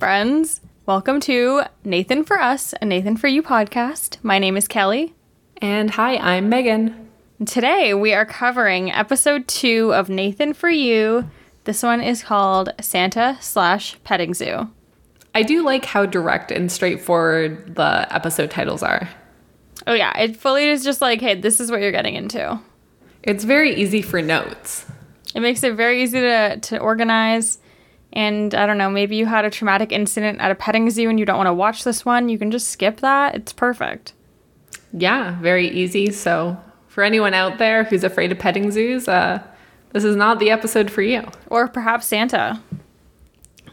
friends. Welcome to Nathan for Us, a Nathan for You podcast. My name is Kelly. And hi, I'm Megan. Today we are covering episode two of Nathan for You. This one is called Santa slash Petting Zoo. I do like how direct and straightforward the episode titles are. Oh, yeah. It fully is just like, hey, this is what you're getting into. It's very easy for notes. It makes it very easy to, to organize. And I don't know, maybe you had a traumatic incident at a petting zoo and you don't want to watch this one. You can just skip that. It's perfect. Yeah, very easy. So, for anyone out there who's afraid of petting zoos, uh, this is not the episode for you. Or perhaps Santa.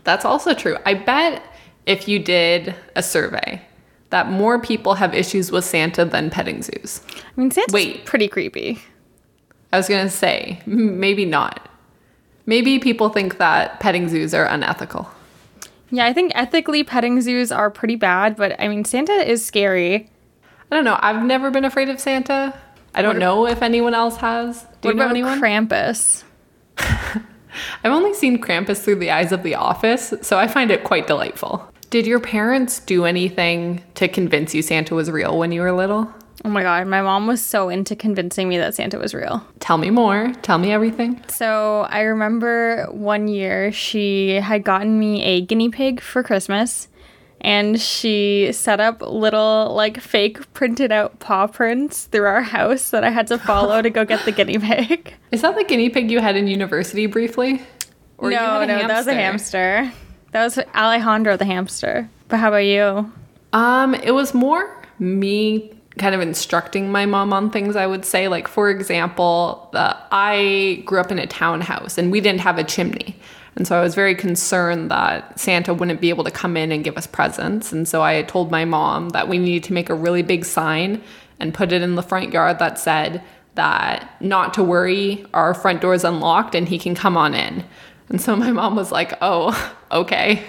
That's also true. I bet if you did a survey, that more people have issues with Santa than petting zoos. I mean, Santa's Wait. pretty creepy. I was going to say, maybe not. Maybe people think that petting zoos are unethical. Yeah, I think ethically petting zoos are pretty bad, but I mean, Santa is scary. I don't know. I've never been afraid of Santa. I don't what, know if anyone else has. Do you know anyone? Krampus? I've only seen Krampus through the eyes of the office, so I find it quite delightful. Did your parents do anything to convince you Santa was real when you were little? Oh my god, my mom was so into convincing me that Santa was real. Tell me more. Tell me everything. So, I remember one year she had gotten me a guinea pig for Christmas and she set up little like fake printed out paw prints through our house that I had to follow to go get the guinea pig. Is that the guinea pig you had in university briefly? Or no, no, hamster? that was a hamster. That was Alejandro the hamster. But how about you? Um, it was more me kind of instructing my mom on things i would say like for example uh, i grew up in a townhouse and we didn't have a chimney and so I was very concerned that Santa wouldn't be able to come in and give us presents. And so I told my mom that we needed to make a really big sign and put it in the front yard that said that not to worry, our front door is unlocked and he can come on in. And so my mom was like, oh, okay,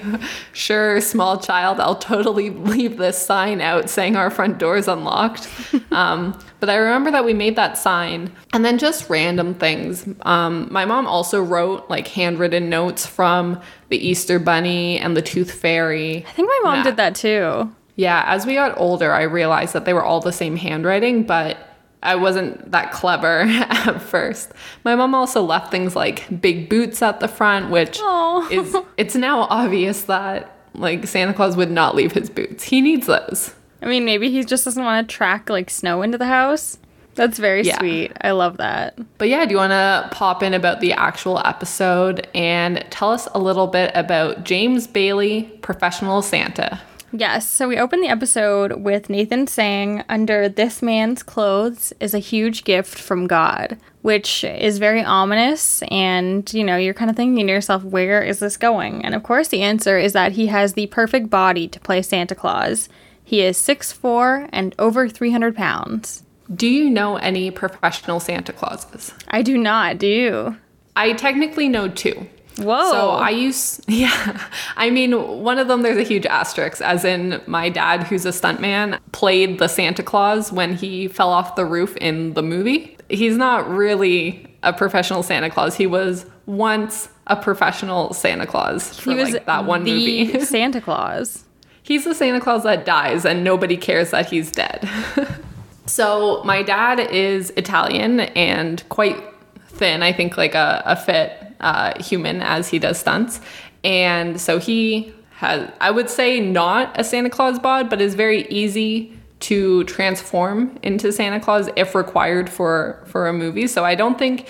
sure, small child, I'll totally leave this sign out saying our front door is unlocked. um, but I remember that we made that sign and then just random things. Um, my mom also wrote like handwritten notes from the Easter Bunny and the Tooth Fairy. I think my mom yeah. did that too. Yeah, as we got older, I realized that they were all the same handwriting, but I wasn't that clever at first. My mom also left things like big boots at the front, which Aww. is it's now obvious that like Santa Claus would not leave his boots. He needs those. I mean, maybe he just doesn't want to track like snow into the house. That's very yeah. sweet. I love that. But yeah, do you want to pop in about the actual episode and tell us a little bit about James Bailey, professional Santa? Yes. So we open the episode with Nathan saying, Under this man's clothes is a huge gift from God, which is very ominous. And, you know, you're kind of thinking to yourself, where is this going? And of course, the answer is that he has the perfect body to play Santa Claus. He is 6'4 and over 300 pounds. Do you know any professional Santa Clauses? I do not. Do you? I technically know two. Whoa. So I use, yeah. I mean, one of them, there's a huge asterisk, as in my dad, who's a stuntman, played the Santa Claus when he fell off the roof in the movie. He's not really a professional Santa Claus. He was once a professional Santa Claus for he was like that one the movie. Santa Claus. He's the Santa Claus that dies and nobody cares that he's dead. so my dad is Italian and quite thin, I think like a, a fit uh, human as he does stunts. And so he has, I would say, not a Santa Claus bod, but is very easy to transform into Santa Claus if required for for a movie. So I don't think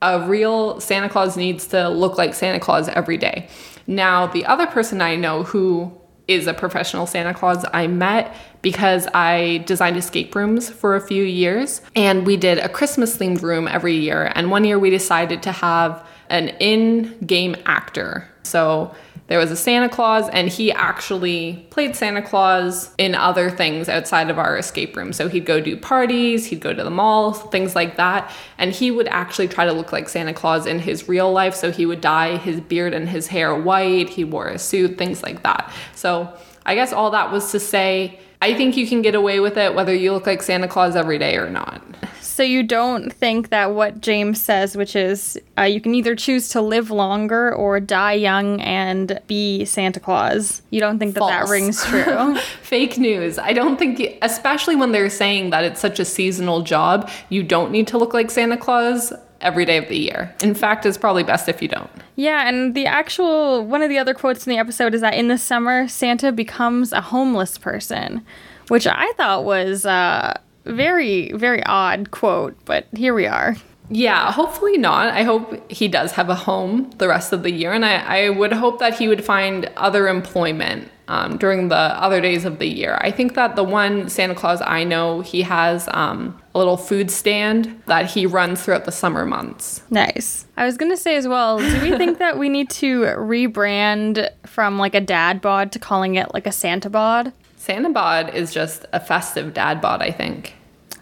a real Santa Claus needs to look like Santa Claus every day. Now, the other person I know who is a professional Santa Claus I met because I designed escape rooms for a few years and we did a Christmas themed room every year. And one year we decided to have an in game actor. So there was a Santa Claus, and he actually played Santa Claus in other things outside of our escape room. So he'd go do parties, he'd go to the mall, things like that. And he would actually try to look like Santa Claus in his real life. So he would dye his beard and his hair white, he wore a suit, things like that. So I guess all that was to say, I think you can get away with it whether you look like Santa Claus every day or not. So you don't think that what James says, which is uh, you can either choose to live longer or die young and be Santa Claus. You don't think that that rings true. Fake news. I don't think, especially when they're saying that it's such a seasonal job, you don't need to look like Santa Claus every day of the year. In fact, it's probably best if you don't. yeah, and the actual one of the other quotes in the episode is that in the summer Santa becomes a homeless person, which I thought was uh, very very odd quote, but here we are. Yeah, hopefully not. I hope he does have a home the rest of the year, and I, I would hope that he would find other employment um, during the other days of the year. I think that the one Santa Claus I know, he has um, a little food stand that he runs throughout the summer months. Nice. I was gonna say as well. Do we think that we need to rebrand from like a dad bod to calling it like a Santa bod? Santa bod is just a festive dad bod, I think.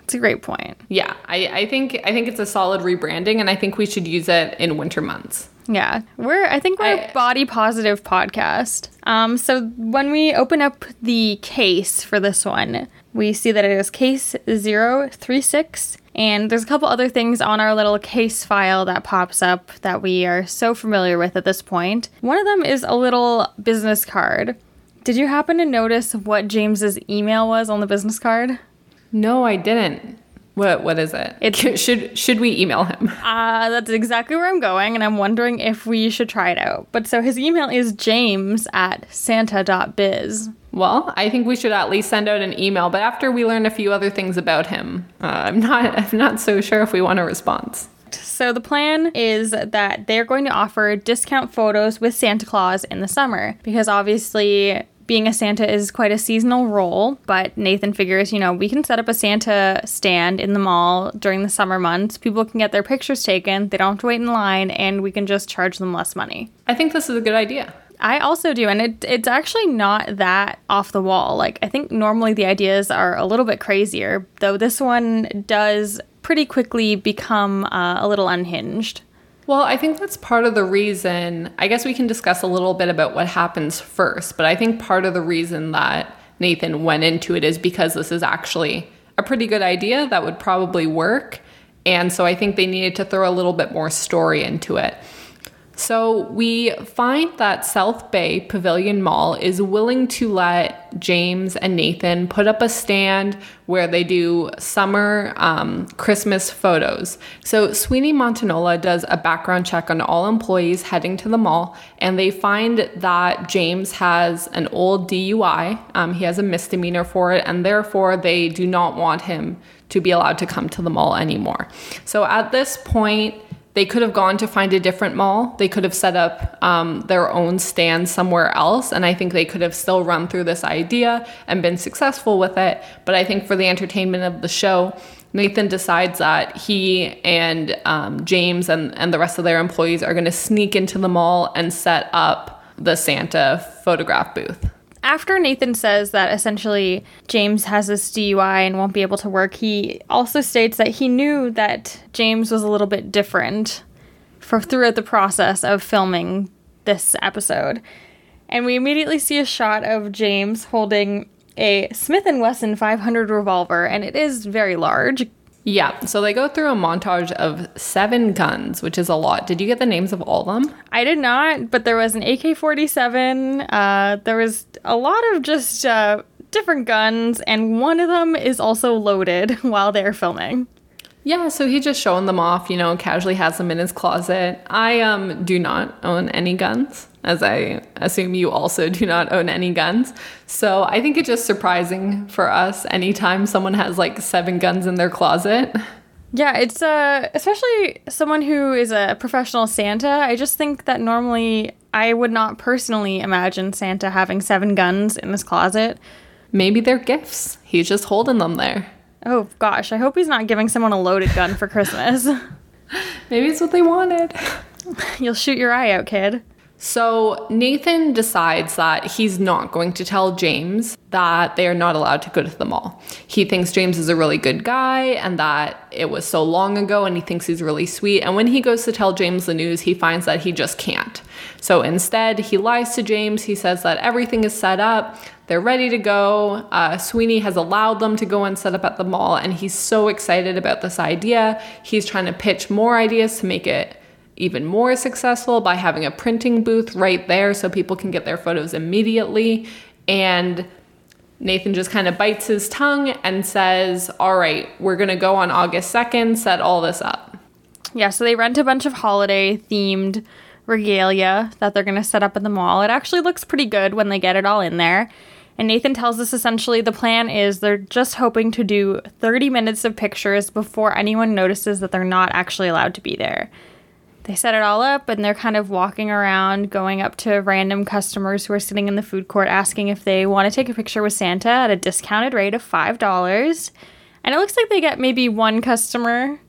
It's a great point. Yeah, I, I think I think it's a solid rebranding, and I think we should use it in winter months. Yeah, we're. I think we're a I- body positive podcast. Um, so when we open up the case for this one, we see that it is case 036, and there's a couple other things on our little case file that pops up that we are so familiar with at this point. One of them is a little business card. Did you happen to notice what James's email was on the business card? No, I didn't. What what is it? It's- should should we email him? Uh, that's exactly where I'm going, and I'm wondering if we should try it out. But so his email is james at santa.biz. Well, I think we should at least send out an email. But after we learn a few other things about him, uh, I'm not I'm not so sure if we want a response. So the plan is that they're going to offer discount photos with Santa Claus in the summer because obviously being a Santa is quite a seasonal role, but Nathan figures, you know, we can set up a Santa stand in the mall during the summer months. People can get their pictures taken, they don't have to wait in line, and we can just charge them less money. I think this is a good idea. I also do, and it, it's actually not that off the wall. Like, I think normally the ideas are a little bit crazier, though this one does pretty quickly become uh, a little unhinged. Well, I think that's part of the reason. I guess we can discuss a little bit about what happens first, but I think part of the reason that Nathan went into it is because this is actually a pretty good idea that would probably work. And so I think they needed to throw a little bit more story into it. So we find that South Bay Pavilion Mall is willing to let James and Nathan put up a stand where they do summer um, Christmas photos. So Sweeney Montanola does a background check on all employees heading to the mall, and they find that James has an old DUI. Um, he has a misdemeanor for it, and therefore they do not want him to be allowed to come to the mall anymore. So at this point, they could have gone to find a different mall. They could have set up um, their own stand somewhere else. And I think they could have still run through this idea and been successful with it. But I think for the entertainment of the show, Nathan decides that he and um, James and, and the rest of their employees are going to sneak into the mall and set up the Santa photograph booth. After Nathan says that essentially James has this DUI and won't be able to work, he also states that he knew that James was a little bit different for throughout the process of filming this episode. And we immediately see a shot of James holding a Smith & Wesson 500 revolver and it is very large. Yeah, so they go through a montage of seven guns, which is a lot. Did you get the names of all of them? I did not, but there was an AK 47. Uh, there was a lot of just uh, different guns, and one of them is also loaded while they're filming. Yeah, so he just showing them off, you know, casually has them in his closet. I um do not own any guns, as I assume you also do not own any guns. So I think it's just surprising for us anytime someone has like seven guns in their closet. Yeah, it's uh, especially someone who is a professional Santa. I just think that normally I would not personally imagine Santa having seven guns in his closet. Maybe they're gifts. He's just holding them there. Oh gosh, I hope he's not giving someone a loaded gun for Christmas. Maybe it's what they wanted. You'll shoot your eye out, kid. So Nathan decides that he's not going to tell James that they are not allowed to go to the mall. He thinks James is a really good guy and that it was so long ago and he thinks he's really sweet. And when he goes to tell James the news, he finds that he just can't. So instead, he lies to James. He says that everything is set up, they're ready to go. Uh, Sweeney has allowed them to go and set up at the mall, and he's so excited about this idea. He's trying to pitch more ideas to make it even more successful by having a printing booth right there so people can get their photos immediately. And Nathan just kind of bites his tongue and says, All right, we're going to go on August 2nd, set all this up. Yeah, so they rent a bunch of holiday themed regalia that they're going to set up in the mall. It actually looks pretty good when they get it all in there. And Nathan tells us essentially the plan is they're just hoping to do 30 minutes of pictures before anyone notices that they're not actually allowed to be there they set it all up and they're kind of walking around, going up to random customers who are sitting in the food court asking if they want to take a picture with Santa at a discounted rate of $5. And it looks like they get maybe one customer.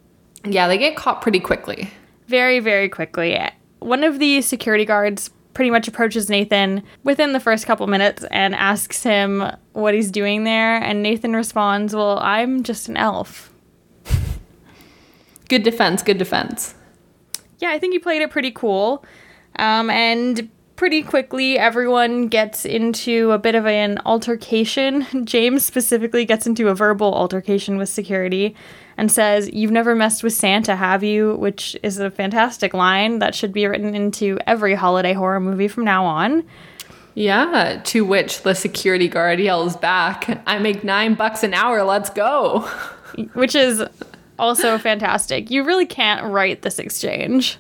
Yeah, they get caught pretty quickly. Very, very quickly. One of the security guards pretty much approaches Nathan within the first couple minutes and asks him what he's doing there. And Nathan responds, Well, I'm just an elf. good defense, good defense yeah, I think he played it pretty cool. Um, and pretty quickly, everyone gets into a bit of an altercation. James specifically gets into a verbal altercation with security and says, You've never messed with Santa, have you? Which is a fantastic line that should be written into every holiday horror movie from now on. Yeah, to which the security guard yells back, I make nine bucks an hour, let's go. Which is also fantastic. You really can't write this exchange.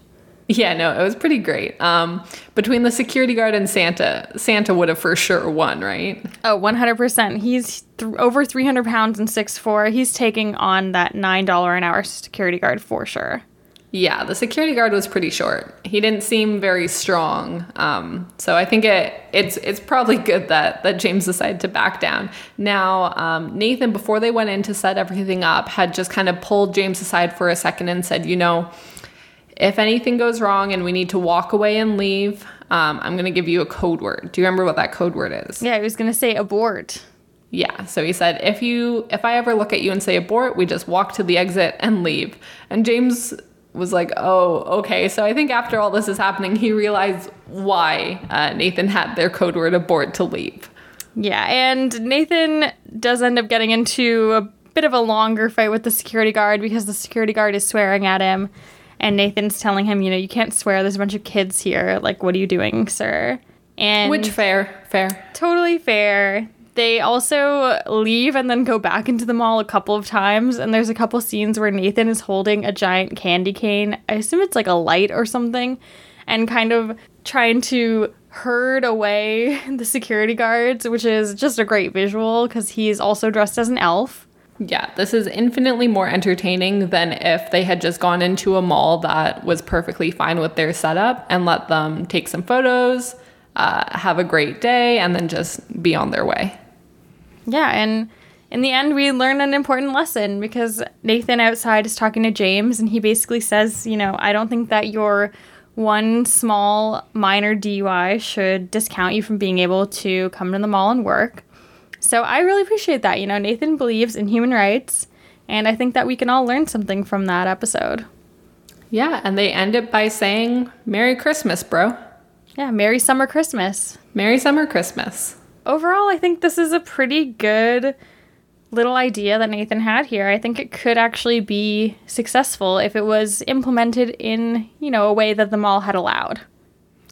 Yeah, no, it was pretty great. Um, between the security guard and Santa, Santa would have for sure won, right? Oh, 100%. He's th- over 300 pounds and six 6'4. He's taking on that $9 an hour security guard for sure. Yeah, the security guard was pretty short. He didn't seem very strong. Um, so I think it it's it's probably good that that James decided to back down. Now um, Nathan, before they went in to set everything up, had just kind of pulled James aside for a second and said, you know, if anything goes wrong and we need to walk away and leave, um, I'm going to give you a code word. Do you remember what that code word is? Yeah, he was going to say abort. Yeah, so he said, if you if I ever look at you and say abort, we just walk to the exit and leave. And James was like, oh, okay. So I think after all this is happening, he realized why uh, Nathan had their code word abort to leave. Yeah, and Nathan does end up getting into a bit of a longer fight with the security guard because the security guard is swearing at him. And Nathan's telling him, you know, you can't swear. There's a bunch of kids here. Like, what are you doing, sir? And which fair, fair, totally fair. They also leave and then go back into the mall a couple of times. And there's a couple scenes where Nathan is holding a giant candy cane. I assume it's like a light or something. And kind of trying to herd away the security guards, which is just a great visual because he's also dressed as an elf. Yeah, this is infinitely more entertaining than if they had just gone into a mall that was perfectly fine with their setup and let them take some photos, uh, have a great day, and then just be on their way. Yeah, and in the end, we learn an important lesson because Nathan outside is talking to James, and he basically says, you know, I don't think that your one small minor DUI should discount you from being able to come to the mall and work. So I really appreciate that. You know, Nathan believes in human rights, and I think that we can all learn something from that episode. Yeah, and they end it by saying, Merry Christmas, bro. Yeah, Merry Summer Christmas. Merry Summer Christmas overall, I think this is a pretty good little idea that Nathan had here. I think it could actually be successful if it was implemented in, you know, a way that the mall had allowed.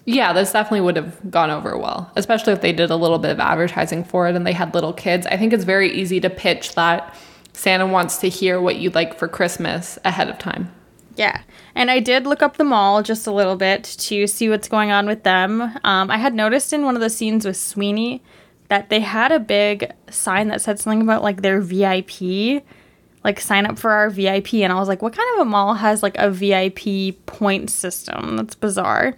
Yeah, this definitely would have gone over well, especially if they did a little bit of advertising for it and they had little kids. I think it's very easy to pitch that Santa wants to hear what you'd like for Christmas ahead of time. Yeah. And I did look up the mall just a little bit to see what's going on with them. Um, I had noticed in one of the scenes with Sweeney that they had a big sign that said something about like their VIP, like sign up for our VIP. And I was like, what kind of a mall has like a VIP point system? That's bizarre.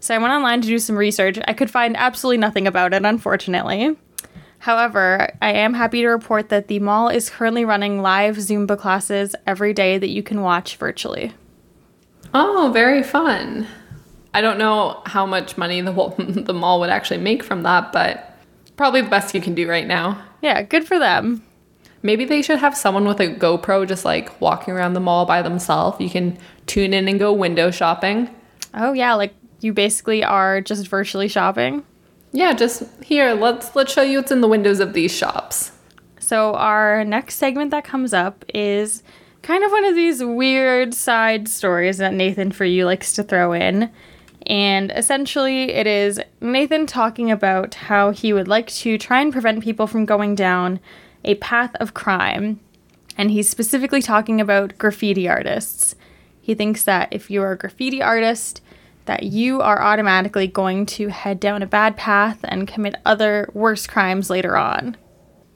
So I went online to do some research. I could find absolutely nothing about it, unfortunately. However, I am happy to report that the mall is currently running live Zumba classes every day that you can watch virtually. Oh, very fun. I don't know how much money the the mall would actually make from that, but probably the best you can do right now. Yeah, good for them. Maybe they should have someone with a GoPro just like walking around the mall by themselves. You can tune in and go window shopping. Oh, yeah, like you basically are just virtually shopping. Yeah, just here, let's let's show you what's in the windows of these shops. So our next segment that comes up is kind of one of these weird side stories that Nathan for you likes to throw in. And essentially, it is Nathan talking about how he would like to try and prevent people from going down a path of crime. And he's specifically talking about graffiti artists. He thinks that if you're a graffiti artist, that you are automatically going to head down a bad path and commit other worse crimes later on.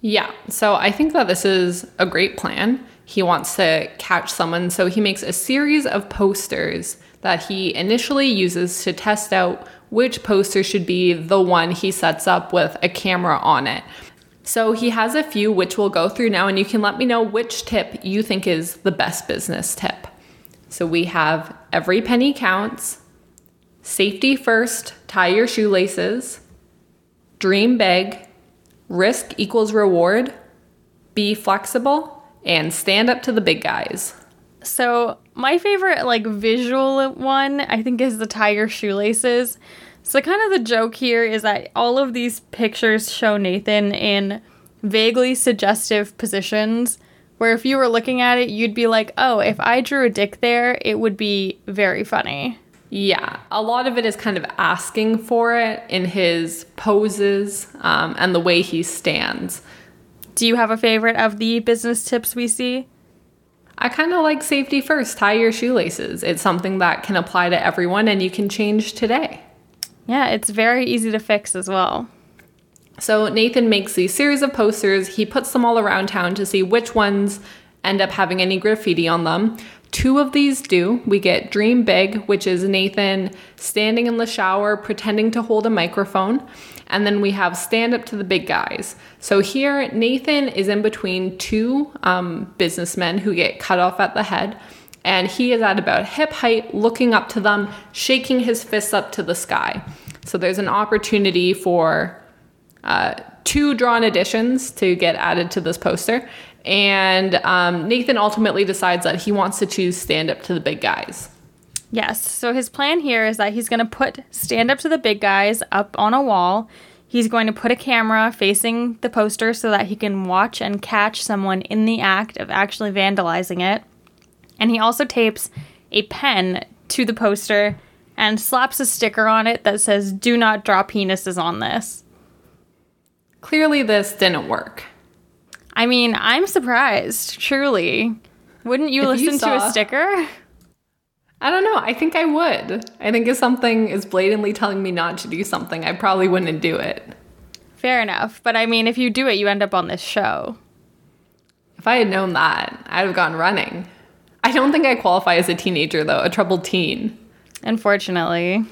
Yeah, so I think that this is a great plan. He wants to catch someone, so he makes a series of posters that he initially uses to test out which poster should be the one he sets up with a camera on it. So he has a few which we'll go through now, and you can let me know which tip you think is the best business tip. So we have every penny counts, safety first, tie your shoelaces, dream big, risk equals reward, be flexible, and stand up to the big guys. So my favorite like visual one I think is the tiger shoelaces. So kind of the joke here is that all of these pictures show Nathan in vaguely suggestive positions where if you were looking at it you'd be like, "Oh, if I drew a dick there, it would be very funny." Yeah, a lot of it is kind of asking for it in his poses um, and the way he stands. Do you have a favorite of the business tips we see? I kind of like safety first. Tie your shoelaces. It's something that can apply to everyone and you can change today. Yeah, it's very easy to fix as well. So Nathan makes these series of posters. He puts them all around town to see which ones end up having any graffiti on them. Two of these do. We get Dream Big, which is Nathan standing in the shower pretending to hold a microphone. And then we have Stand Up to the Big Guys. So here, Nathan is in between two um, businessmen who get cut off at the head. And he is at about hip height, looking up to them, shaking his fists up to the sky. So there's an opportunity for uh, two drawn additions to get added to this poster. And um, Nathan ultimately decides that he wants to choose stand up to the big guys. Yes. So his plan here is that he's going to put stand up to the big guys up on a wall. He's going to put a camera facing the poster so that he can watch and catch someone in the act of actually vandalizing it. And he also tapes a pen to the poster and slaps a sticker on it that says, Do not draw penises on this. Clearly, this didn't work. I mean, I'm surprised, truly. Wouldn't you if listen you saw, to a sticker? I don't know. I think I would. I think if something is blatantly telling me not to do something, I probably wouldn't do it. Fair enough. But I mean, if you do it, you end up on this show. If I had known that, I'd have gone running. I don't think I qualify as a teenager, though, a troubled teen. Unfortunately.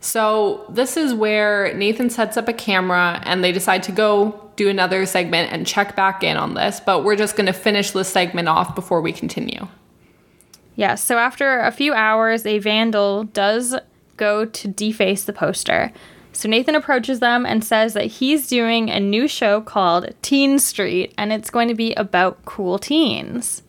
So, this is where Nathan sets up a camera and they decide to go do another segment and check back in on this, but we're just going to finish this segment off before we continue. Yes, so after a few hours, a vandal does go to deface the poster. So Nathan approaches them and says that he's doing a new show called Teen Street and it's going to be about cool teens.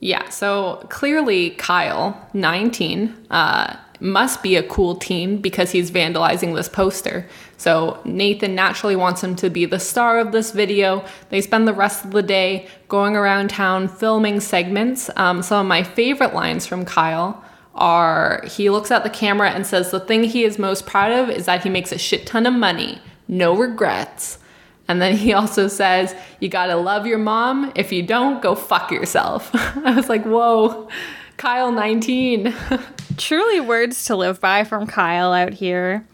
Yeah, so clearly Kyle, 19, uh, must be a cool teen because he's vandalizing this poster. So Nathan naturally wants him to be the star of this video. They spend the rest of the day going around town filming segments. Um, some of my favorite lines from Kyle are he looks at the camera and says the thing he is most proud of is that he makes a shit ton of money, no regrets. And then he also says, You gotta love your mom. If you don't, go fuck yourself. I was like, Whoa, Kyle 19. Truly words to live by from Kyle out here.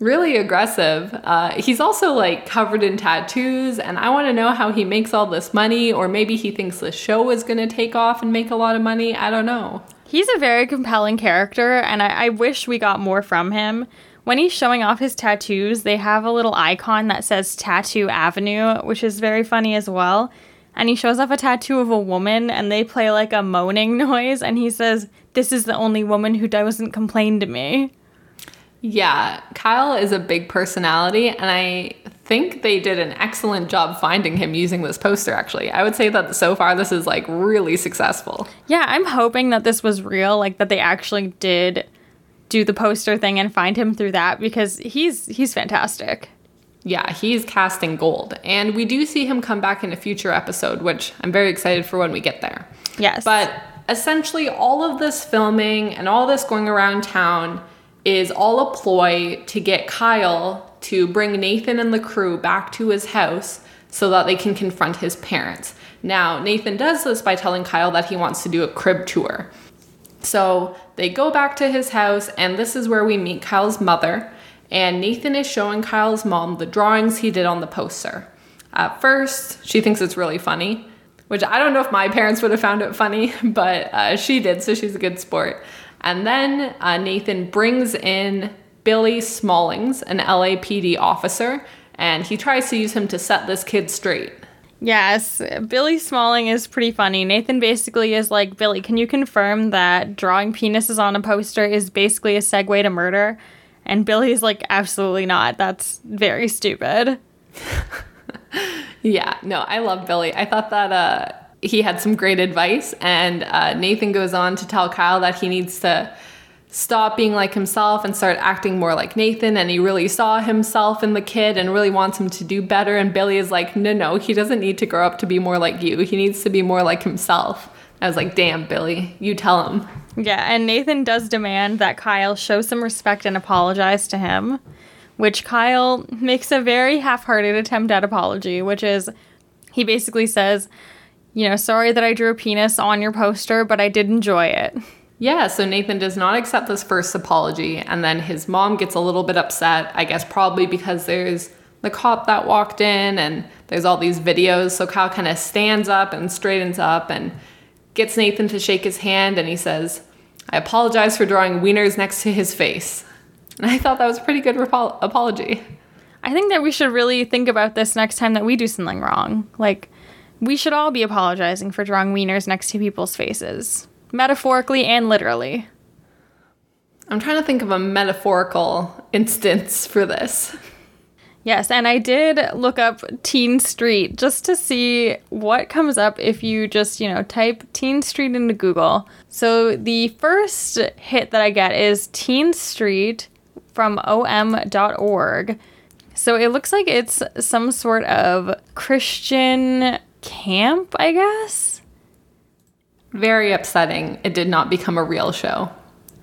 Really aggressive. Uh, he's also like covered in tattoos, and I want to know how he makes all this money, or maybe he thinks the show is going to take off and make a lot of money. I don't know. He's a very compelling character, and I, I wish we got more from him. When he's showing off his tattoos, they have a little icon that says Tattoo Avenue, which is very funny as well and he shows off a tattoo of a woman and they play like a moaning noise and he says this is the only woman who doesn't complain to me yeah kyle is a big personality and i think they did an excellent job finding him using this poster actually i would say that so far this is like really successful yeah i'm hoping that this was real like that they actually did do the poster thing and find him through that because he's he's fantastic. Yeah, he's casting gold. And we do see him come back in a future episode, which I'm very excited for when we get there. Yes. But essentially, all of this filming and all this going around town is all a ploy to get Kyle to bring Nathan and the crew back to his house so that they can confront his parents. Now, Nathan does this by telling Kyle that he wants to do a crib tour. So they go back to his house, and this is where we meet Kyle's mother. And Nathan is showing Kyle's mom the drawings he did on the poster. At first, she thinks it's really funny, which I don't know if my parents would have found it funny, but uh, she did, so she's a good sport. And then uh, Nathan brings in Billy Smallings, an LAPD officer, and he tries to use him to set this kid straight. Yes, Billy Smalling is pretty funny. Nathan basically is like, Billy, can you confirm that drawing penises on a poster is basically a segue to murder? And Billy's like, absolutely not. That's very stupid. yeah, no, I love Billy. I thought that uh, he had some great advice, and uh, Nathan goes on to tell Kyle that he needs to stop being like himself and start acting more like Nathan. And he really saw himself in the kid and really wants him to do better. And Billy is like, no, no, he doesn't need to grow up to be more like you. He needs to be more like himself. I was like, damn, Billy, you tell him. Yeah, and Nathan does demand that Kyle show some respect and apologize to him, which Kyle makes a very half hearted attempt at apology, which is he basically says, you know, sorry that I drew a penis on your poster, but I did enjoy it. Yeah, so Nathan does not accept this first apology, and then his mom gets a little bit upset, I guess probably because there's the cop that walked in and there's all these videos. So Kyle kind of stands up and straightens up and gets Nathan to shake his hand, and he says, I apologize for drawing wieners next to his face. And I thought that was a pretty good repo- apology. I think that we should really think about this next time that we do something wrong. Like, we should all be apologizing for drawing wieners next to people's faces metaphorically and literally. I'm trying to think of a metaphorical instance for this. Yes, and I did look up Teen Street just to see what comes up if you just, you know, type Teen Street into Google. So the first hit that I get is Teen Street from om.org. So it looks like it's some sort of Christian camp, I guess. Very upsetting. It did not become a real show.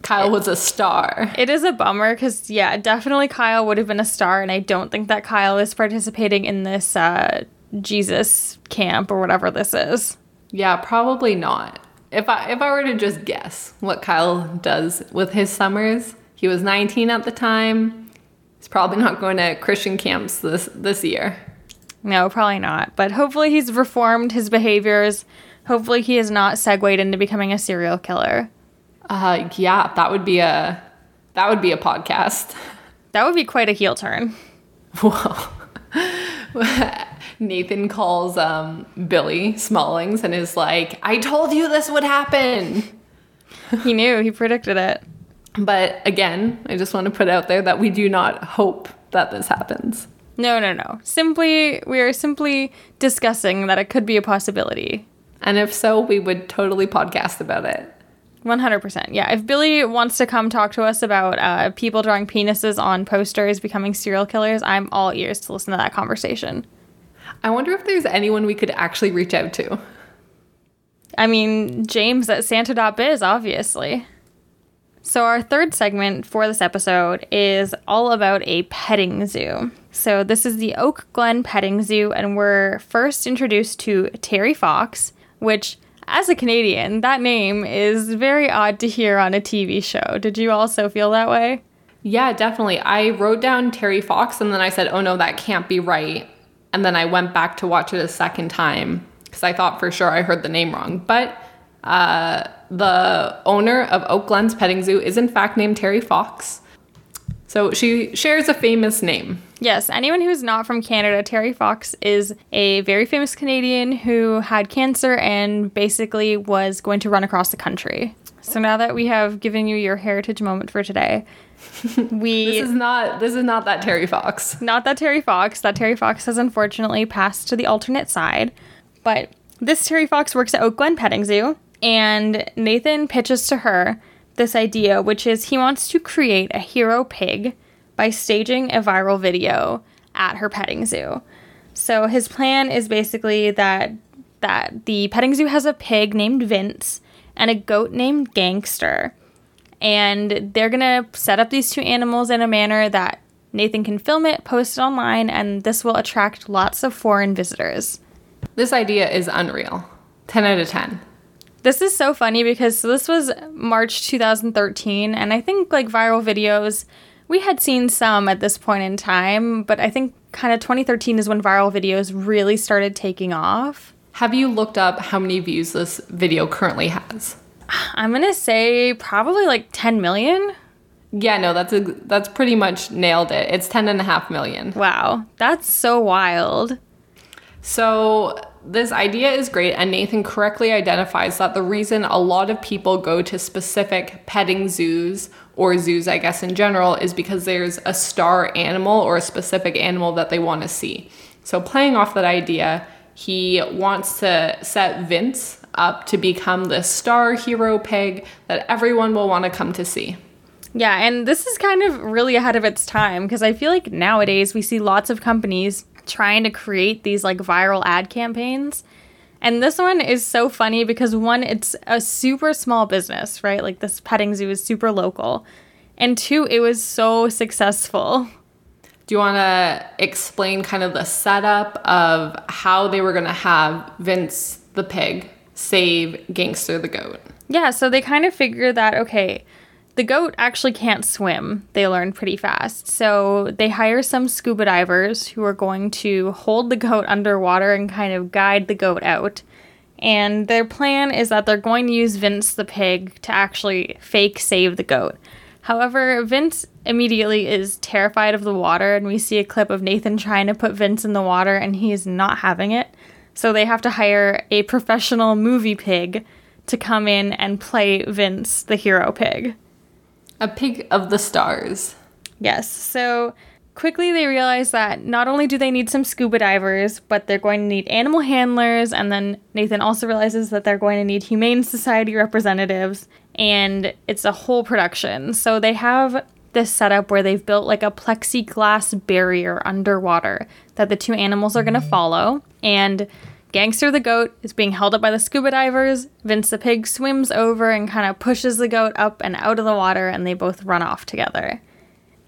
Kyle was a star. It is a bummer because, yeah, definitely Kyle would have been a star, and I don't think that Kyle is participating in this uh, Jesus camp or whatever this is. Yeah, probably not. If I if I were to just guess what Kyle does with his summers, he was 19 at the time. He's probably not going to Christian camps this this year. No, probably not. But hopefully he's reformed his behaviors Hopefully, he has not segued into becoming a serial killer. Uh, yeah, that would be a that would be a podcast. That would be quite a heel turn. Well, Nathan calls um, Billy Smallings and is like, "I told you this would happen." he knew. He predicted it. But again, I just want to put out there that we do not hope that this happens. No, no, no. Simply, we are simply discussing that it could be a possibility. And if so, we would totally podcast about it. 100%. Yeah. If Billy wants to come talk to us about uh, people drawing penises on posters becoming serial killers, I'm all ears to listen to that conversation. I wonder if there's anyone we could actually reach out to. I mean, James at Santa.biz, obviously. So, our third segment for this episode is all about a petting zoo. So, this is the Oak Glen Petting Zoo, and we're first introduced to Terry Fox, which as a Canadian, that name is very odd to hear on a TV show. Did you also feel that way? Yeah, definitely. I wrote down Terry Fox and then I said, oh no, that can't be right. And then I went back to watch it a second time because I thought for sure I heard the name wrong. But uh, the owner of Oak Glen's Petting Zoo is in fact named Terry Fox. So she shares a famous name. Yes, anyone who's not from Canada, Terry Fox is a very famous Canadian who had cancer and basically was going to run across the country. So now that we have given you your heritage moment for today, we This is not this is not that Terry Fox. Not that Terry Fox. That Terry Fox has unfortunately passed to the alternate side. But this Terry Fox works at Oak Glen Petting Zoo and Nathan pitches to her this idea, which is he wants to create a hero pig by staging a viral video at her petting zoo. So his plan is basically that that the petting zoo has a pig named Vince and a goat named Gangster. And they're going to set up these two animals in a manner that Nathan can film it, post it online, and this will attract lots of foreign visitors. This idea is unreal. 10 out of 10. This is so funny because this was March 2013, and I think like viral videos, we had seen some at this point in time, but I think kind of 2013 is when viral videos really started taking off. Have you looked up how many views this video currently has? I'm gonna say probably like 10 million. Yeah, no, that's a, that's pretty much nailed it. It's 10 and a half million. Wow, that's so wild. So this idea is great, and Nathan correctly identifies that the reason a lot of people go to specific petting zoos or zoos, I guess, in general, is because there's a star animal or a specific animal that they want to see. So, playing off that idea, he wants to set Vince up to become the star hero pig that everyone will want to come to see. Yeah, and this is kind of really ahead of its time because I feel like nowadays we see lots of companies trying to create these like viral ad campaigns. And this one is so funny because one, it's a super small business, right? Like this petting zoo is super local. And two, it was so successful. Do you want to explain kind of the setup of how they were going to have Vince the pig save Gangster the goat? Yeah, so they kind of figured that, okay, the goat actually can't swim, they learn pretty fast. So they hire some scuba divers who are going to hold the goat underwater and kind of guide the goat out. And their plan is that they're going to use Vince the pig to actually fake save the goat. However, Vince immediately is terrified of the water, and we see a clip of Nathan trying to put Vince in the water, and he is not having it. So they have to hire a professional movie pig to come in and play Vince, the hero pig. A pig of the stars. Yes. So quickly they realize that not only do they need some scuba divers, but they're going to need animal handlers. And then Nathan also realizes that they're going to need Humane Society representatives. And it's a whole production. So they have this setup where they've built like a plexiglass barrier underwater that the two animals are going to mm-hmm. follow. And Gangster the goat is being held up by the scuba divers. Vince the pig swims over and kind of pushes the goat up and out of the water, and they both run off together.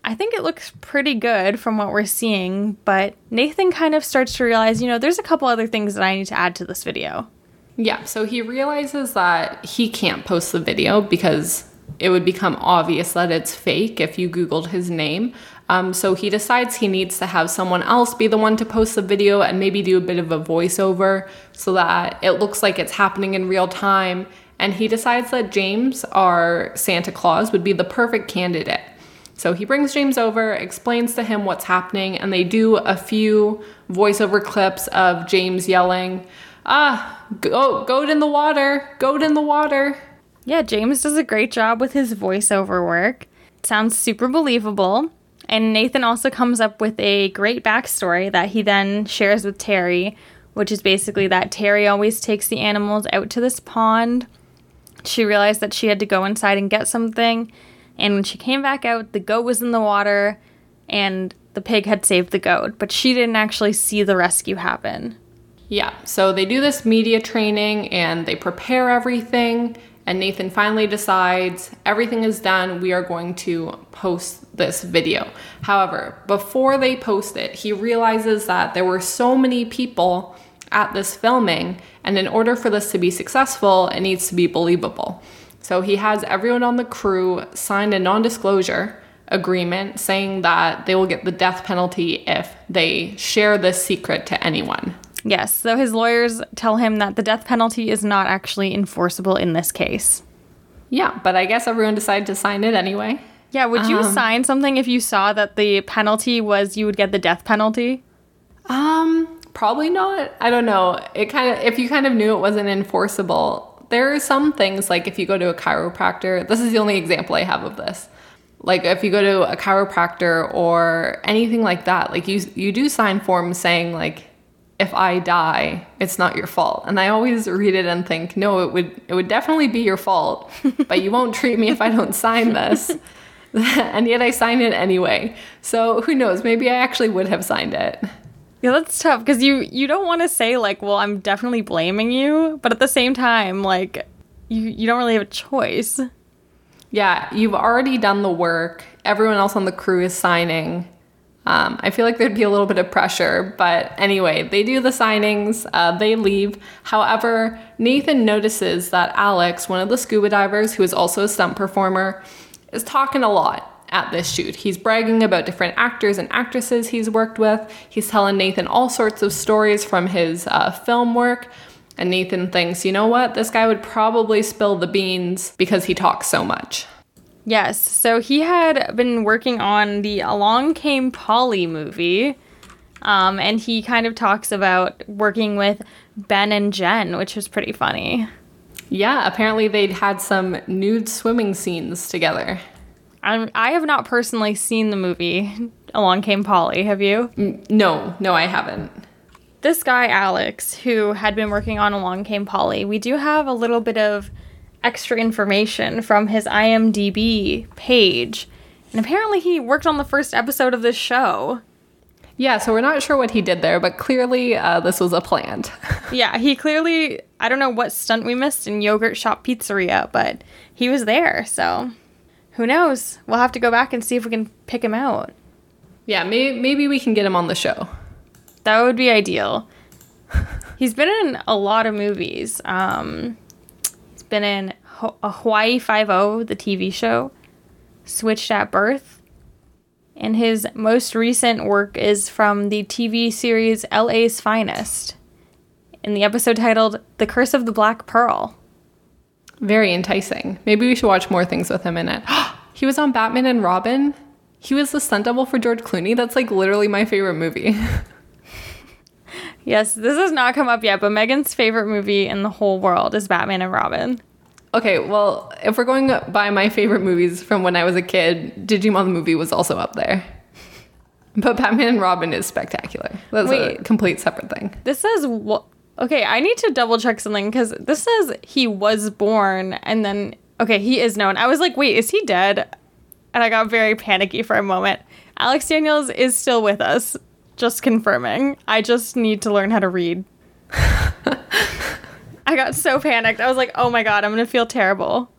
I think it looks pretty good from what we're seeing, but Nathan kind of starts to realize, you know, there's a couple other things that I need to add to this video. Yeah, so he realizes that he can't post the video because it would become obvious that it's fake if you Googled his name. Um, so he decides he needs to have someone else be the one to post the video and maybe do a bit of a voiceover so that it looks like it's happening in real time. And he decides that James, our Santa Claus, would be the perfect candidate. So he brings James over, explains to him what's happening, and they do a few voiceover clips of James yelling, Ah, go, goat in the water, goat in the water. Yeah, James does a great job with his voiceover work. Sounds super believable. And Nathan also comes up with a great backstory that he then shares with Terry, which is basically that Terry always takes the animals out to this pond. She realized that she had to go inside and get something. And when she came back out, the goat was in the water and the pig had saved the goat, but she didn't actually see the rescue happen. Yeah, so they do this media training and they prepare everything. And Nathan finally decides everything is done. We are going to post this video. However, before they post it, he realizes that there were so many people at this filming, and in order for this to be successful, it needs to be believable. So he has everyone on the crew sign a non disclosure agreement saying that they will get the death penalty if they share this secret to anyone. Yes, so his lawyers tell him that the death penalty is not actually enforceable in this case. Yeah, but I guess everyone decided to sign it anyway. Yeah, would you um, sign something if you saw that the penalty was you would get the death penalty? Um, probably not. I don't know. It kind of if you kind of knew it wasn't enforceable. There are some things like if you go to a chiropractor, this is the only example I have of this. Like if you go to a chiropractor or anything like that, like you you do sign forms saying like if I die, it's not your fault. And I always read it and think, no, it would it would definitely be your fault, but you won't treat me if I don't sign this. and yet I sign it anyway. So who knows? Maybe I actually would have signed it. Yeah, that's tough because you you don't want to say like, well, I'm definitely blaming you, but at the same time, like, you you don't really have a choice. Yeah, you've already done the work. Everyone else on the crew is signing. Um, I feel like there'd be a little bit of pressure, but anyway, they do the signings, uh, they leave. However, Nathan notices that Alex, one of the scuba divers who is also a stunt performer, is talking a lot at this shoot. He's bragging about different actors and actresses he's worked with. He's telling Nathan all sorts of stories from his uh, film work. And Nathan thinks, you know what? This guy would probably spill the beans because he talks so much. Yes. So he had been working on the Along Came Polly movie. Um, and he kind of talks about working with Ben and Jen, which was pretty funny. Yeah, apparently they'd had some nude swimming scenes together. I'm, I have not personally seen the movie Along Came Polly. Have you? No, no, I haven't. This guy, Alex, who had been working on Along Came Polly, we do have a little bit of extra information from his IMDb page. And apparently, he worked on the first episode of this show. Yeah, so we're not sure what he did there, but clearly uh, this was a plant. yeah, he clearly, I don't know what stunt we missed in Yogurt Shop Pizzeria, but he was there, so who knows? We'll have to go back and see if we can pick him out. Yeah, maybe, maybe we can get him on the show. That would be ideal. he's been in a lot of movies. Um, been in Hawaii Five O, the TV show, Switched at Birth, and his most recent work is from the TV series LA's Finest, in the episode titled "The Curse of the Black Pearl." Very enticing. Maybe we should watch more things with him in it. he was on Batman and Robin. He was the stunt double for George Clooney. That's like literally my favorite movie. yes, this has not come up yet, but Megan's favorite movie in the whole world is Batman and Robin. Okay, well, if we're going by my favorite movies from when I was a kid, Digimon the movie was also up there. But Batman and Robin is spectacular. That's Wait, a complete separate thing. This says what? Okay, I need to double check something because this says he was born and then okay, he is known. I was like, wait, is he dead? And I got very panicky for a moment. Alex Daniels is still with us. Just confirming. I just need to learn how to read. I got so panicked. I was like, "Oh my god, I'm going to feel terrible."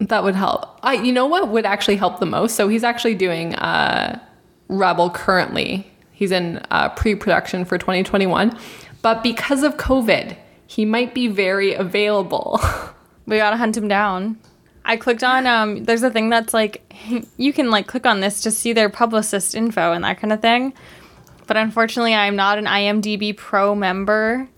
That would help. I you know what would actually help the most? So he's actually doing uh Rebel currently. He's in uh, pre-production for 2021. But because of COVID, he might be very available. we got to hunt him down. I clicked on um there's a thing that's like you can like click on this to see their publicist info and that kind of thing. But unfortunately, I'm not an IMDb Pro member.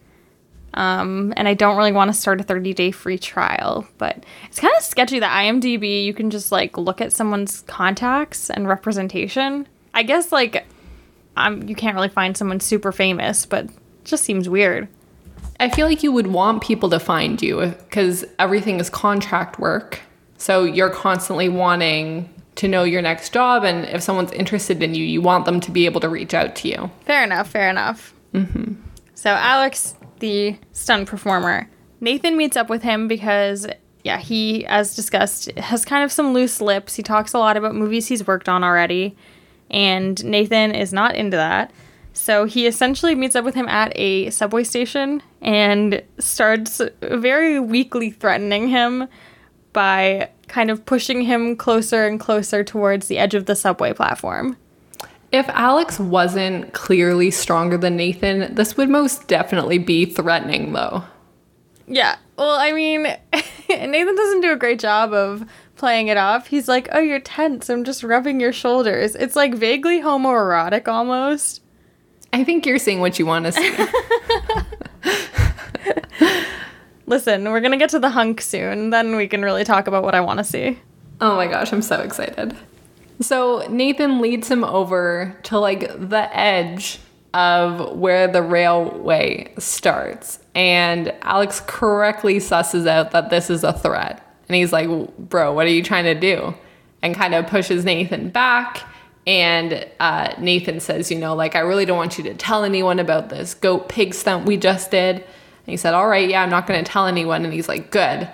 Um, and I don't really want to start a 30 day free trial, but it's kind of sketchy that IMDb, you can just like look at someone's contacts and representation. I guess like um, you can't really find someone super famous, but just seems weird. I feel like you would want people to find you because everything is contract work. So you're constantly wanting to know your next job. And if someone's interested in you, you want them to be able to reach out to you. Fair enough. Fair enough. Mm-hmm. So, Alex, the stunt performer, Nathan meets up with him because, yeah, he, as discussed, has kind of some loose lips. He talks a lot about movies he's worked on already. And Nathan is not into that. So he essentially meets up with him at a subway station and starts very weakly threatening him by kind of pushing him closer and closer towards the edge of the subway platform. If Alex wasn't clearly stronger than Nathan, this would most definitely be threatening, though. Yeah. Well, I mean, Nathan doesn't do a great job of playing it off. He's like, oh, you're tense. I'm just rubbing your shoulders. It's like vaguely homoerotic almost. I think you're seeing what you want to see. Listen, we're going to get to the hunk soon. Then we can really talk about what I want to see. Oh my gosh, I'm so excited. So Nathan leads him over to like the edge of where the railway starts. And Alex correctly susses out that this is a threat. And he's like, Bro, what are you trying to do? And kind of pushes Nathan back And uh, Nathan says, you know, like, I really don't want you to tell anyone about this goat pig stunt we just did. He said, all right, yeah, I'm not going to tell anyone. And he's like, good.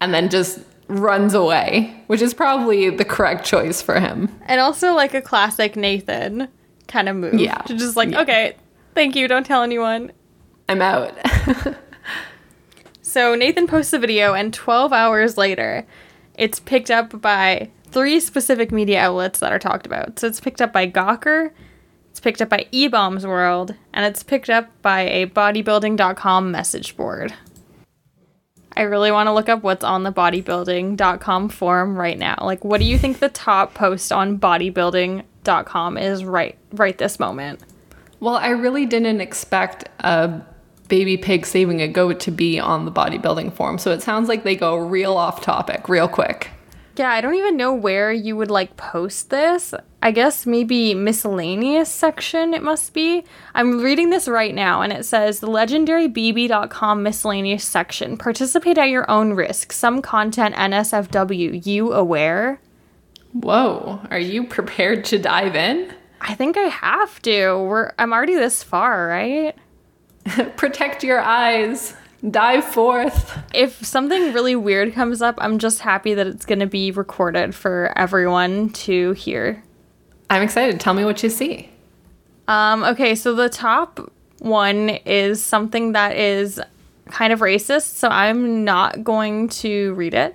And then just runs away, which is probably the correct choice for him. And also like a classic Nathan kind of move. Yeah. To just like, Yeah. okay, thank you, don't tell anyone. I'm out. So Nathan posts a video, and 12 hours later, it's picked up by three specific media outlets that are talked about. So it's picked up by Gawker, picked up by eBaum's World, and it's picked up by a bodybuilding.com message board. I really want to look up what's on the bodybuilding.com forum right now. Like, what do you think the top post on bodybuilding.com is right right this moment? well, I really didn't expect a baby pig saving a goat to be on the bodybuilding forum. So it sounds like they go real off topic, real quick. Yeah, I don't even know where you would like post this. I guess maybe miscellaneous section it must be. I'm reading this right now and it says the legendary BB.com miscellaneous section. Participate at your own risk. Some content NSFW. You aware? Whoa, are you prepared to dive in? I think I have to. We're I'm already this far, right? Protect your eyes. Dive forth. If something really weird comes up, I'm just happy that it's going to be recorded for everyone to hear. I'm excited. Tell me what you see. Um, okay, so the top one is something that is kind of racist, so I'm not going to read it.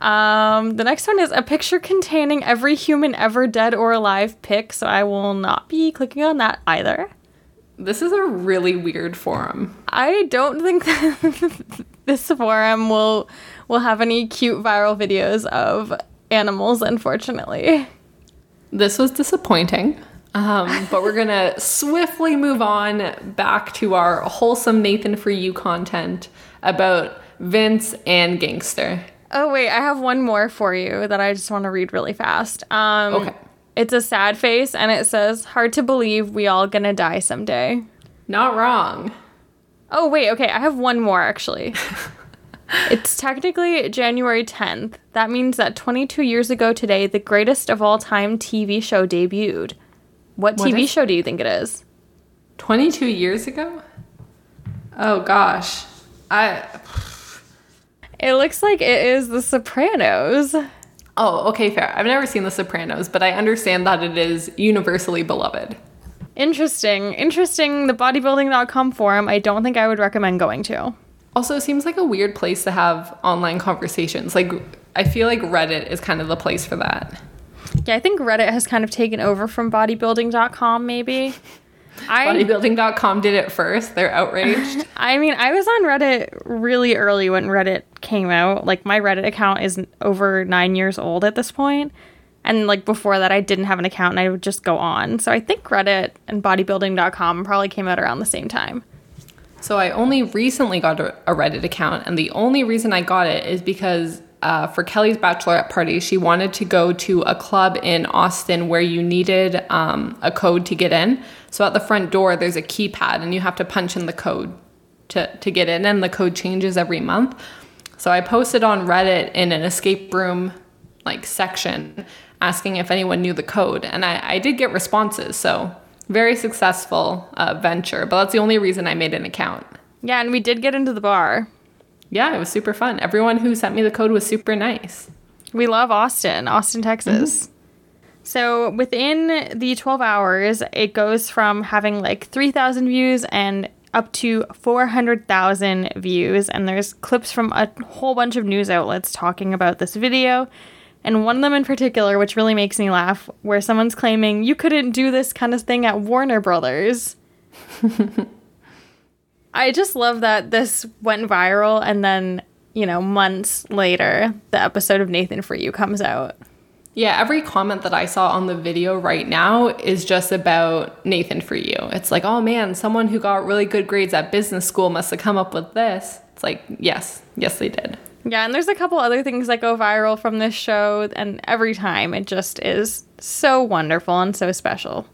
Um, the next one is a picture containing every human ever dead or alive pic, so I will not be clicking on that either. This is a really weird forum. I don't think that this forum will will have any cute viral videos of animals, unfortunately. This was disappointing. Um, but we're gonna swiftly move on back to our wholesome Nathan for You content about Vince and Gangster. Oh wait, I have one more for you that I just want to read really fast. Um, Okay. It's a sad face, and it says, "Hard to believe we all gonna die someday." Not wrong. Oh wait, okay, I have one more actually. it's technically January 10th. That means that 22 years ago today, the greatest of all time TV show debuted. What, What TV show do you think it is? 22 years ago? Oh gosh. I It looks like it is The Sopranos. Oh, okay, fair. I've never seen The Sopranos, but I understand that it is universally beloved. Interesting. Interesting. The bodybuilding.com forum, I don't think I would recommend going to. Also, it seems like a weird place to have online conversations. Like I feel like Reddit is kind of the place for that. Yeah, I think Reddit has kind of taken over from bodybuilding.com, maybe. I, Bodybuilding.com did it first. They're outraged. I mean, I was on Reddit really early when Reddit came out. Like, my Reddit account is over nine years old at this point. And, like, before that, I didn't have an account and I would just go on. So I think Reddit and bodybuilding.com probably came out around the same time. So I only recently got a, Reddit account, and the only reason I got it is because uh, for Kelly's bachelorette party, she wanted to go to a club in Austin where you needed um, a code to get in. So at the front door, there's a keypad, and you have to punch in the code to, to get in, and the code changes every month. So I posted on Reddit in an escape room like section asking if anyone knew the code, and I, I did get responses. So very successful uh, venture, but that's the only reason I made an account. Yeah, and we did get into the bar. Yeah, it was super fun. Everyone who sent me the code was super nice. We love Austin, Austin, Texas. So within the 12 hours, it goes from having like 3,000 views and up to 400,000 views. And there's clips from a whole bunch of news outlets talking about this video. And one of them in particular, which really makes me laugh, where someone's claiming you couldn't do this kind of thing at Warner Brothers. I just love that this went viral and then, you know, months later, the episode of Nathan for You comes out. Yeah, every comment that I saw on the video right now is just about Nathan for you. It's like, oh man, someone who got really good grades at business school must have come up with this. It's like, yes, yes, they did. Yeah, and there's a couple other things that go viral from this show, and every time it just is so wonderful and so special.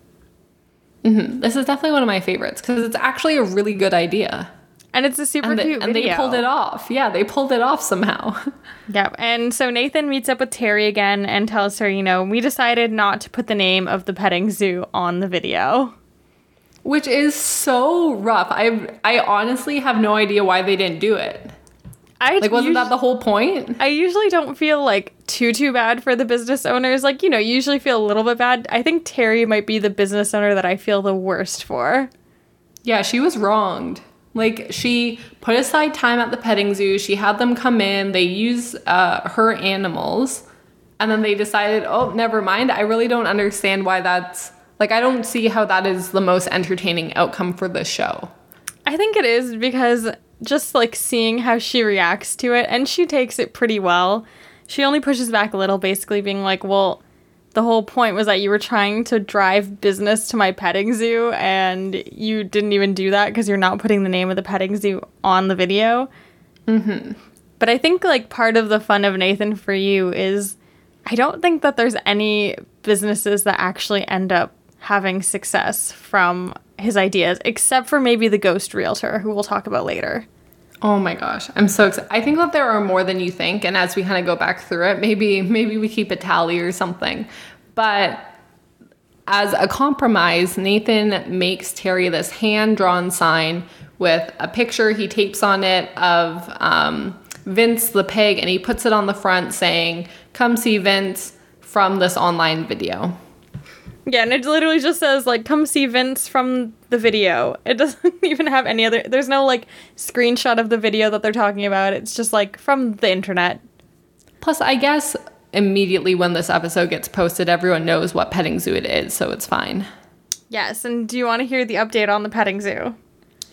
Mm-hmm. This is definitely one of my favorites because it's actually a really good idea. And it's a super and, they, cute and video. they pulled it off. Yeah, they pulled it off somehow. Yep. And so Nathan meets up with Terry again and tells her, you know, we decided not to put the name of the petting zoo on the video. Which is so rough. I I honestly have no idea why they didn't do it. I Like wasn't us- that the whole point? I usually don't feel like too too bad for the business owners. Like, you know, you usually feel a little bit bad. I think Terry might be the business owner that I feel the worst for. Yeah, she was wronged. Like she put aside time at the petting zoo. She had them come in. They use uh, her animals, and then they decided, oh, never mind. I really don't understand why that's like. I don't see how that is the most entertaining outcome for the show. I think it is because just like seeing how she reacts to it, and she takes it pretty well. She only pushes back a little, basically being like, well, the whole point was that you were trying to drive business to my petting zoo, and you didn't even do that because you're not putting the name of the petting zoo on the video. Mm-hmm. But I think like part of the fun of Nathan for you is I don't think that there's any businesses that actually end up having success from his ideas, except for maybe the ghost realtor, who we'll talk about later. Oh my gosh, I'm so excited. I think that there are more than you think, and as we kind of go back through it, maybe maybe we keep a tally or something. But as a compromise, Nathan makes Terry this hand-drawn sign with a picture he tapes on it of um, Vince the pig, and he puts it on the front saying, "Come see Vince from this online video." Yeah, and it literally just says like come see Vince from the video. It doesn't even have any other there's no like screenshot of the video that they're talking about. It's just like from the internet. Plus, I guess immediately when this episode gets posted, everyone knows what petting zoo it is, so it's fine. Yes, and do you want to hear the update on the petting zoo?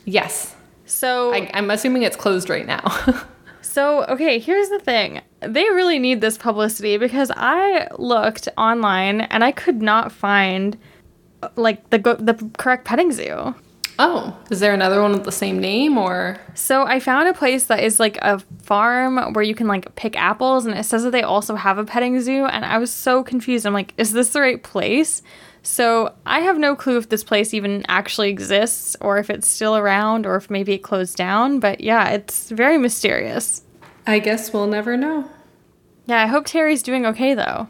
Yes. So I, I'm assuming it's closed right now. So, okay, here's the thing. They really need this publicity because I looked online and I could not find uh, like the go- the correct petting zoo. oh, is there another one with the same name or? So, I found a place that is like a farm where you can like pick apples and it says that they also have a petting zoo and I was so confused. I'm like, is this the right place? So, I have no clue if this place even actually exists or if it's still around or if maybe it closed down, but yeah, it's very mysterious. I guess we'll never know. Yeah, I hope Terry's doing okay though.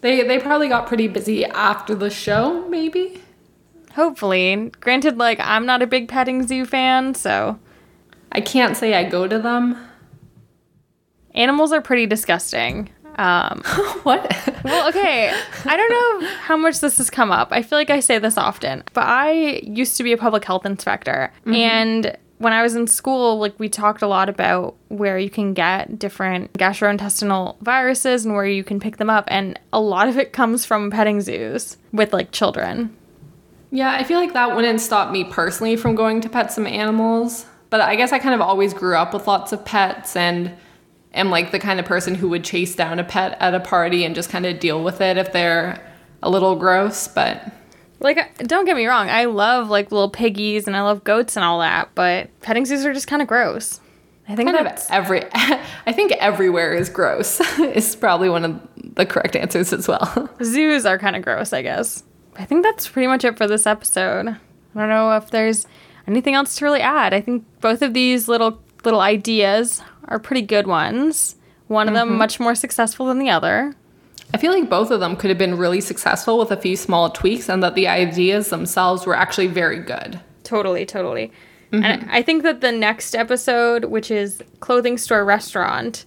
They they probably got pretty busy after the show, maybe. Hopefully. Granted, like, I'm not a big petting zoo fan, so I can't say I go to them. animals are pretty disgusting. Um, what? well, okay, I don't know how much this has come up. I feel like I say this often, but I used to be a public health inspector. And when I was in school, like, we talked a lot about where you can get different gastrointestinal viruses and where you can pick them up. And a lot of it comes from petting zoos with, like, children. yeah, I feel like that wouldn't stop me personally from going to pet some animals. But I guess I kind of always grew up with lots of pets and am like the kind of person who would chase down a pet at a party and just kind of deal with it if they're a little gross. But Like, don't get me wrong, I love like little piggies and I love goats and all that, but petting zoos are just kind of gross. I think kind of every, I think everywhere is gross is probably one of the correct answers as well. zoos are kind of gross, I guess. I think that's pretty much it for this episode. I don't know if there's anything else to really add. I think both of these little little ideas are pretty good ones. One of them mm-hmm. much more successful than the other. I feel like both of them could have been really successful with a few small tweaks and that the ideas themselves were actually very good. Totally, totally. Mm-hmm. And I think that the next episode, which is clothing store restaurant,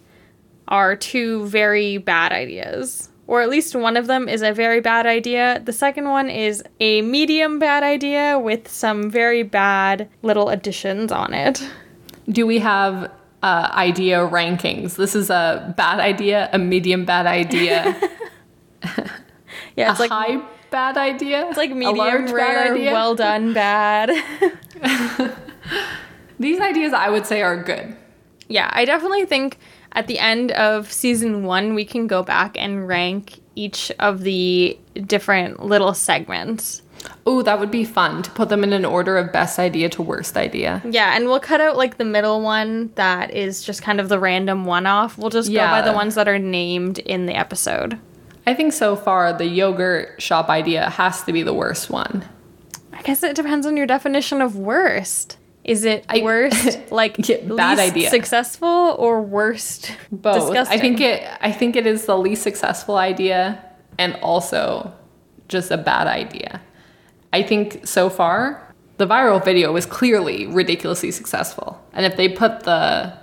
are two very bad ideas. Or at least one of them is a very bad idea. The second one is a medium bad idea with some very bad little additions on it. Do we have uh, idea rankings? This is a bad idea, a medium bad idea, Yeah, a it's like high bad idea. it's like medium rare, well done bad. These ideas I would say are good. yeah, I definitely think at the end of season one, we can go back and rank each of the different little segments. Oh, that would be fun to put them in an order of best idea to worst idea. Yeah, and we'll cut out like the middle one that is just kind of the random one off. We'll just go by the ones that are named in the episode. I think so far the yogurt shop idea has to be the worst one. I guess it depends on your definition of worst. Is it worst, like Yeah, bad least idea. successful, or worst? Both. Disgusting. I think it I think it is the least successful idea and also just a bad idea. I think so far the viral video was clearly ridiculously successful. And if they put the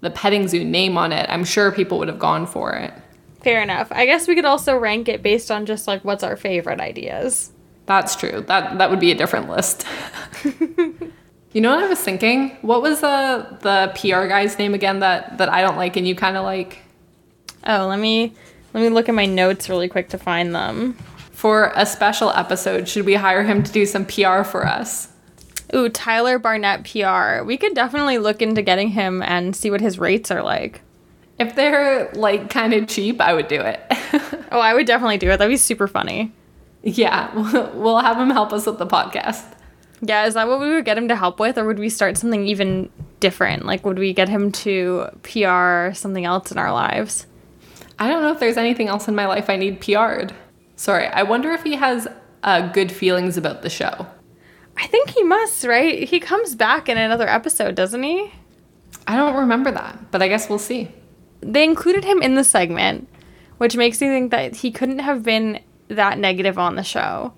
the petting zoo name on it, I'm sure people would have gone for it. Fair enough. I guess we could also rank it based on just like what's our favorite ideas. That's true. That that would be a different list. you know what I was thinking? What was the the PR guy's name again that that I don't like and you kind of like? Oh, let me let me look at my notes really quick to find them. For a special episode, should we hire him to do some PR for us? Ooh, Tyler Barnett PR. We could definitely look into getting him and see what his rates are like. If they're like kind of cheap, I would do it. Oh, I would definitely do it. That'd be super funny. yeah, we'll have him help us with the podcast. Yeah, is that what we would get him to help with, or would we start something even different? Like, would we get him to PR something else in our lives? I don't know if there's anything else in my life I need PR'd. Sorry, I wonder if he has uh, good feelings about the show. I think he must, right? He comes back in another episode, doesn't he? I don't remember that, but I guess we'll see. They included him in the segment, which makes me think that he couldn't have been that negative on the show.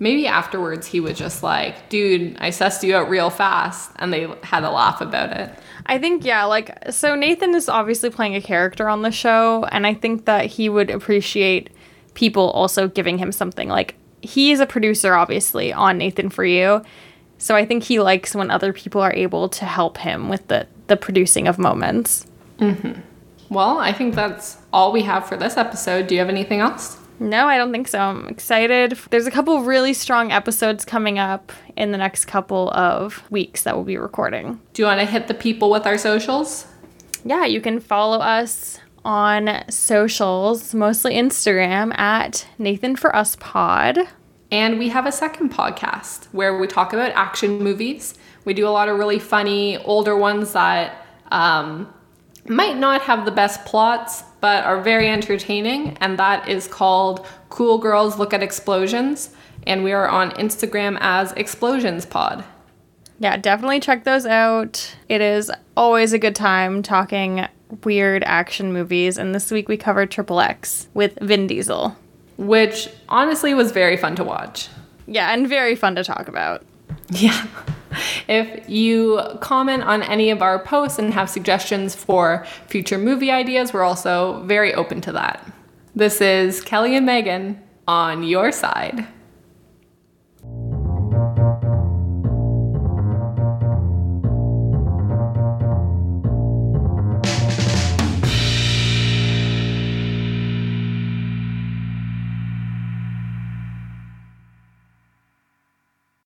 Maybe afterwards he was just like, dude, I sussed you out real fast, and they had a laugh about it. I think, yeah, like, so Nathan is obviously playing a character on the show, and I think that he would appreciate people also giving him something. Like, he is a producer, obviously, on Nathan For You. So I think he likes when other people are able to help him with the, the producing of moments. Mm-hmm. Well, I think that's all we have for this episode. Do you have anything else? No, I don't think so. I'm excited. There's a couple really strong episodes coming up in the next couple of weeks that we'll be recording. Do you want to hit the people with our socials? Yeah, you can follow us on socials, mostly Instagram at Nathan for Us Pod. And we have a second podcast where we talk about action movies. We do a lot of really funny older ones that um, might not have the best plots, but are very entertaining. And that is called Cool Girls Look at Explosions. And we are on Instagram as Explosions Pod. Yeah, definitely check those out. It is always a good time talking weird action movies. And this week we covered Triple X with Vin Diesel. which honestly was very fun to watch. Yeah, and very fun to talk about. Yeah. If you comment on any of our posts and have suggestions for future movie ideas, we're also very open to that. This is Kelly and Megan on your side.